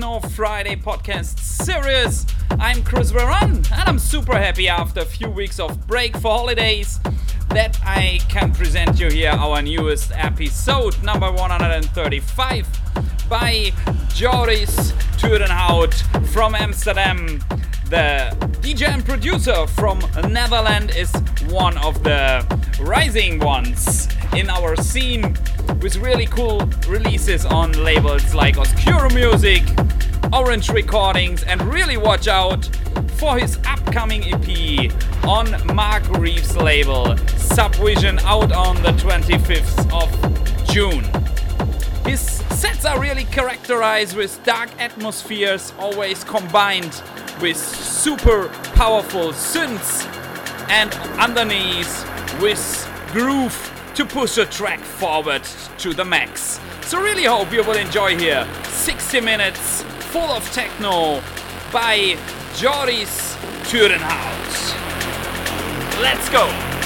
Techno Friday podcast series. I'm Chris Veron, and I'm super happy after a few weeks of break for holidays that I can present you here our newest episode, number 135, by Joris Turenhout from Amsterdam. The DJ and producer from Netherlands is one of the rising ones in our scene with really cool releases on labels like Oscuro Music, Orange Recordings, and really watch out for his upcoming EP on Mark Reeves' label Subvision out on the 25th of June. His sets are really characterized with dark atmospheres, always combined with super powerful synths, and underneath with groove to push the track forward to the max. So really hope you will enjoy here 60 minutes full of techno by Joris Turenhout. Let's go!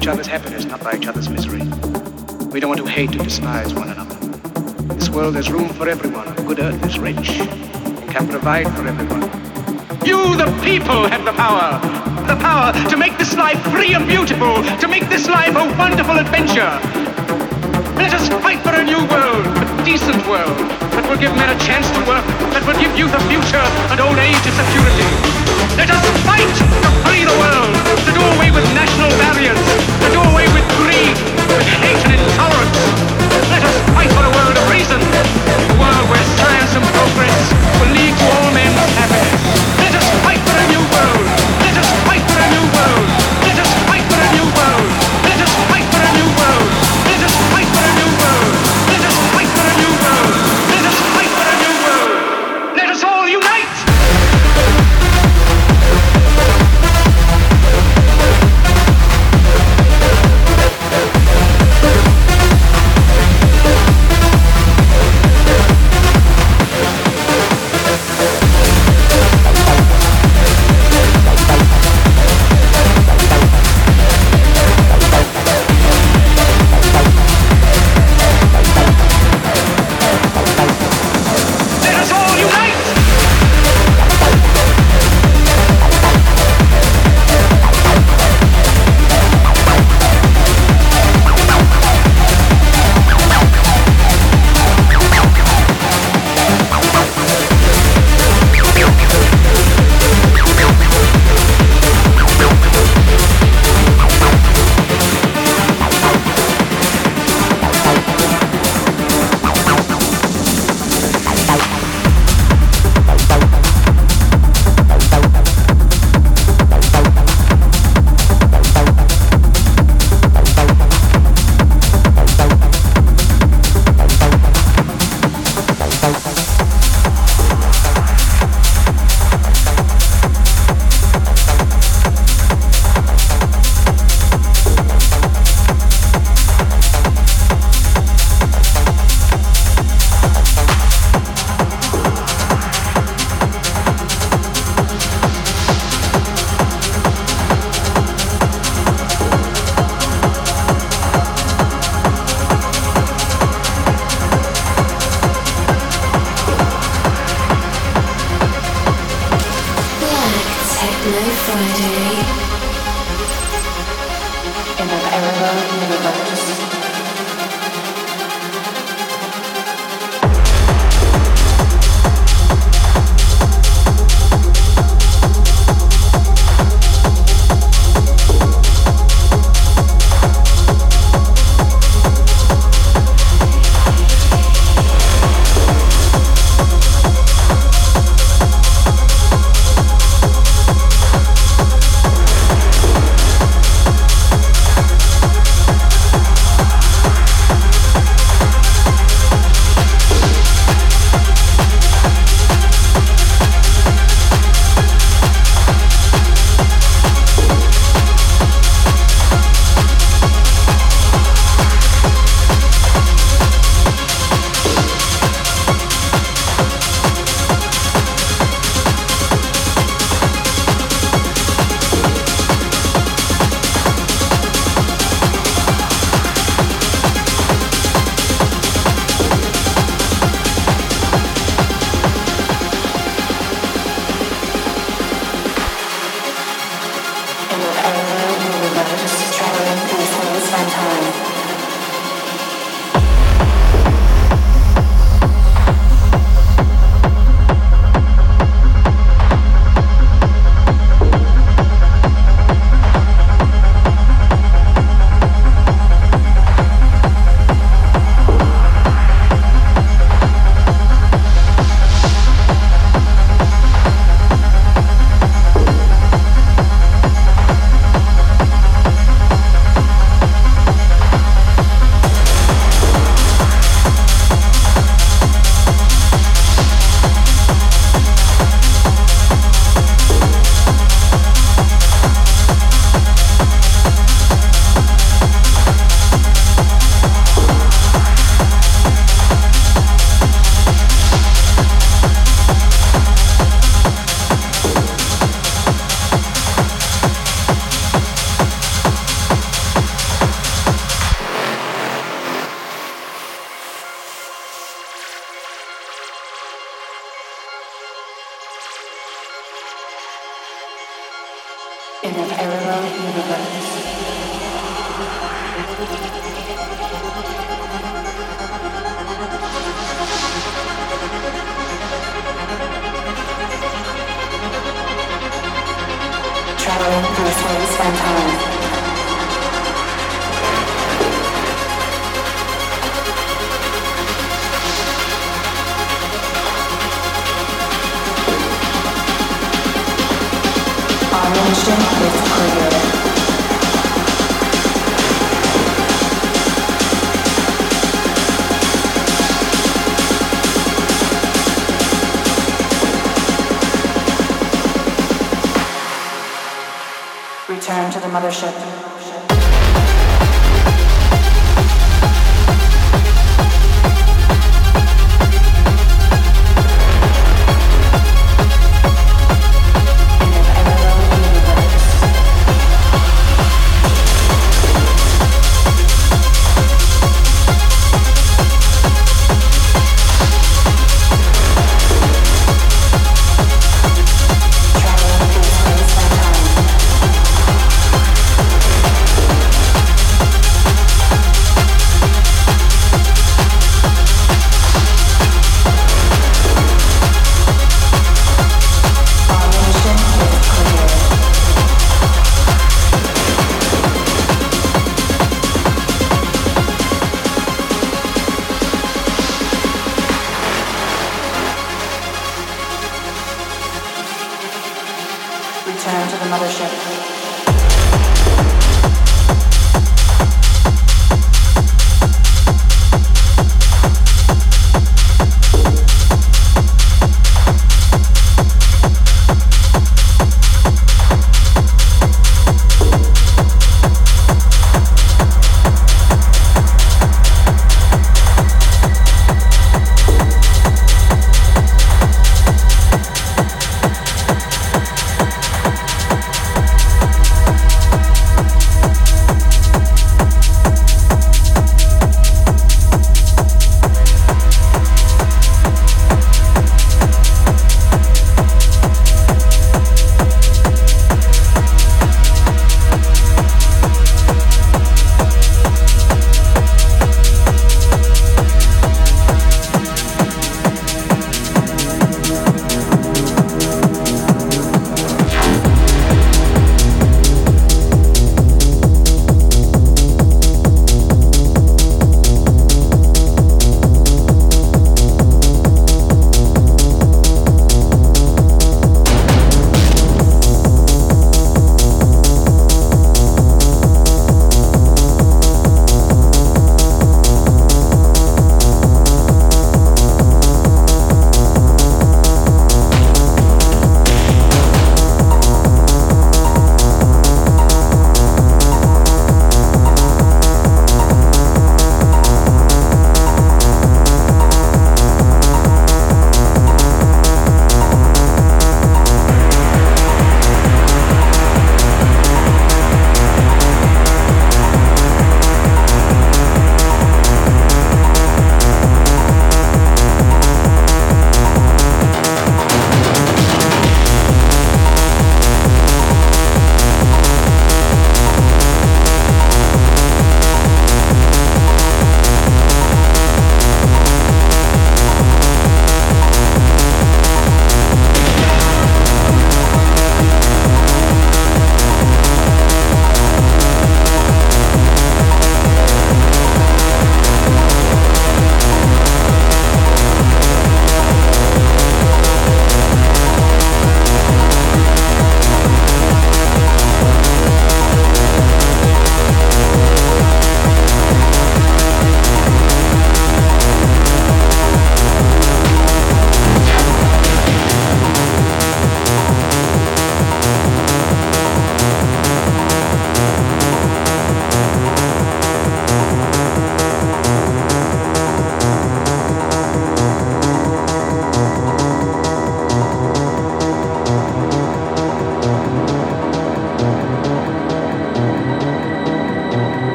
Each other's happiness, not by each other's misery. We don't want to hate or despise one another. In this world, there's room for everyone. The good earth is rich and can provide for everyone. You, the people, have the power. The power to make this life free and beautiful, to make this life a wonderful adventure. Let us fight for a new world, a decent world, that will give men a chance to work, that will give youth a future and old age a security. Let us fight to free the world, to do away with national barriers, to do away with greed, with hate and intolerance. Let us fight for a world of reason, a world where science and progress will lead to all men's